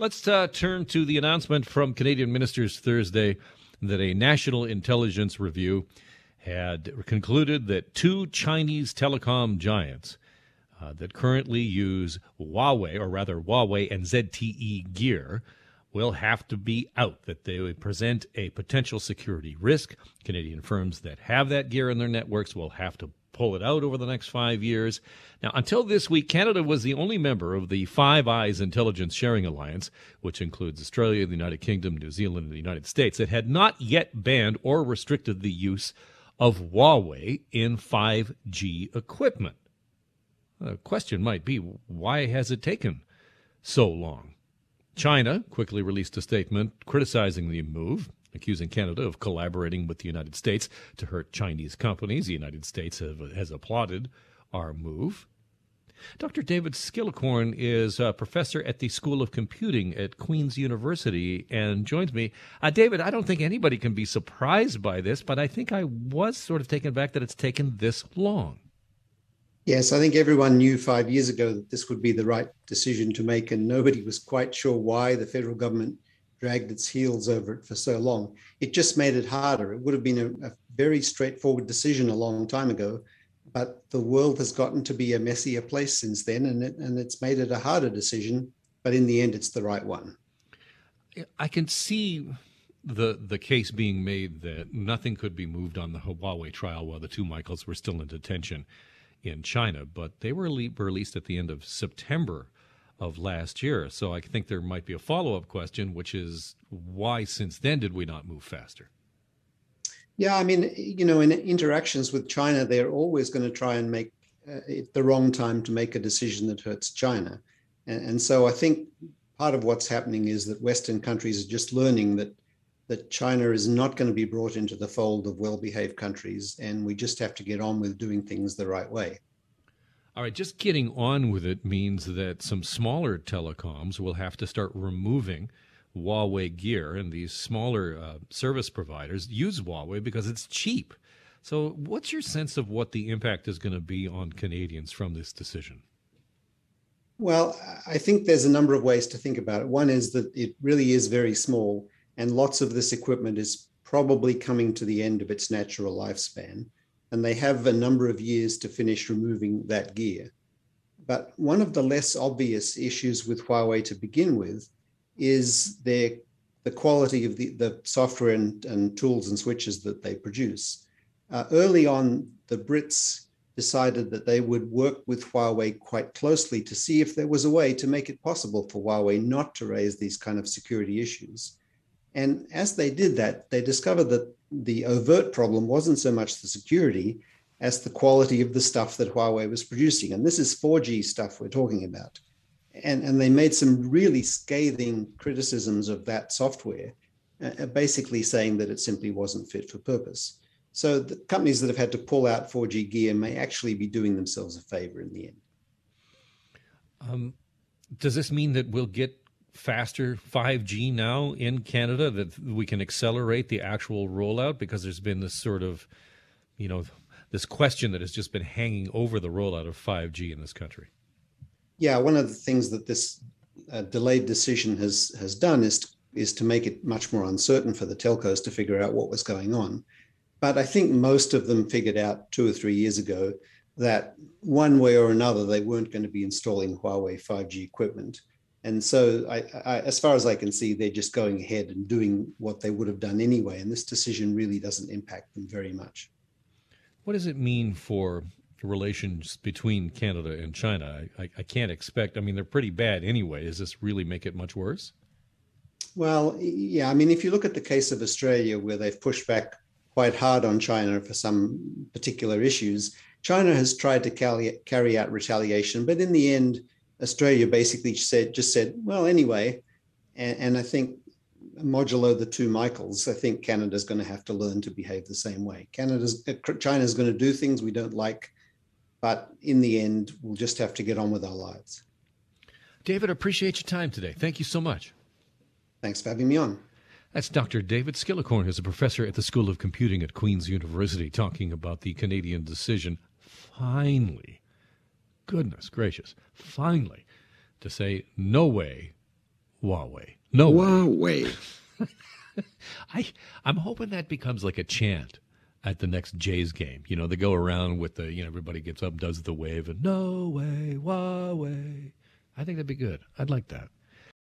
let's uh, turn to the announcement from Canadian ministers Thursday that a national intelligence review had concluded that two Chinese telecom giants uh, that currently use Huawei, or rather Huawei and ZTE gear, will have to be out, that they would present a potential security risk. Canadian firms that have that gear in their networks will have to pull it out over the next five years. Now, until this week, Canada was the only member of the Five Eyes Intelligence Sharing Alliance, which includes Australia, the United Kingdom, New Zealand, and the United States, that had not yet banned or restricted the use of Huawei in 5G equipment. The question might be why has it taken so long? China quickly released a statement criticizing the move, accusing Canada of collaborating with the United States to hurt Chinese companies. The United States have, has applauded our move. Dr. David Skillicorn is a professor at the School of Computing at Queen's University and joins me. Uh, David, I don't think anybody can be surprised by this, but I think I was sort of taken back that it's taken this long. Yes, I think everyone knew five years ago that this would be the right decision to make, and nobody was quite sure why the federal government dragged its heels over it for so long. It just made it harder. It would have been a, a very straightforward decision a long time ago, but the world has gotten to be a messier place since then, and, it, and it's made it a harder decision. But in the end, it's the right one. I can see the the case being made that nothing could be moved on the Huawei trial while the two Michaels were still in detention in China, but they were released at the end of September of last year. So I think there might be a follow up question, which is why since then did we not move faster? Yeah, I mean, you know, in interactions with China, they're always going to try and make uh, it the wrong time to make a decision that hurts China. And, and so I think part of what's happening is that Western countries are just learning that that China is not going to be brought into the fold of well behaved countries, and we just have to get on with doing things the right way. All right, just getting on with it means that some smaller telecoms will have to start removing Huawei gear, and these smaller uh, service providers use Huawei because it's cheap. So, what's your sense of what the impact is going to be on Canadians from this decision? Well, I think there's a number of ways to think about it. One is that it really is very small and lots of this equipment is probably coming to the end of its natural lifespan. And they have a number of years to finish removing that gear. But one of the less obvious issues with Huawei to begin with is their the quality of the, the software and, and tools and switches that they produce. Uh, early on, the Brits decided that they would work with Huawei quite closely to see if there was a way to make it possible for Huawei not to raise these kind of security issues. And as they did that, they discovered that the overt problem wasn't so much the security as the quality of the stuff that Huawei was producing. And this is 4G stuff we're talking about. And, and they made some really scathing criticisms of that software, uh, basically saying that it simply wasn't fit for purpose. So the companies that have had to pull out 4G gear may actually be doing themselves a favor in the end. Um, does this mean that we'll get faster 5G now in Canada that we can accelerate the actual rollout because there's been this sort of, you know, this question that has just been hanging over the rollout of 5G in this country? Yeah, one of the things that this uh, delayed decision has has done is to, is to make it much more uncertain for the telcos to figure out what was going on. But I think most of them figured out two or three years ago that one way or another they weren't going to be installing Huawei 5G equipment and so, I, I, as far as I can see, they're just going ahead and doing what they would have done anyway. And this decision really doesn't impact them very much. What does it mean for relations between Canada and China? I, I can't expect, I mean, they're pretty bad anyway. Does this really make it much worse? Well, yeah. I mean, if you look at the case of Australia, where they've pushed back quite hard on China for some particular issues, China has tried to carry, carry out retaliation, but in the end, Australia basically said just said, well, anyway, and, and I think modulo the two Michaels, I think Canada's going to have to learn to behave the same way. Canada's uh, China's going to do things we don't like, but in the end, we'll just have to get on with our lives. David, appreciate your time today. Thank you so much. Thanks for having me on. That's Dr. David Skillicorn, who's a professor at the School of Computing at Queen's University, talking about the Canadian decision finally goodness gracious, finally, to say, no way, Huawei. No Huawei. I I'm hoping that becomes like a chant at the next Jays game. You know, they go around with the you know everybody gets up, does the wave, and no way, Huawei. I think that'd be good. I'd like that.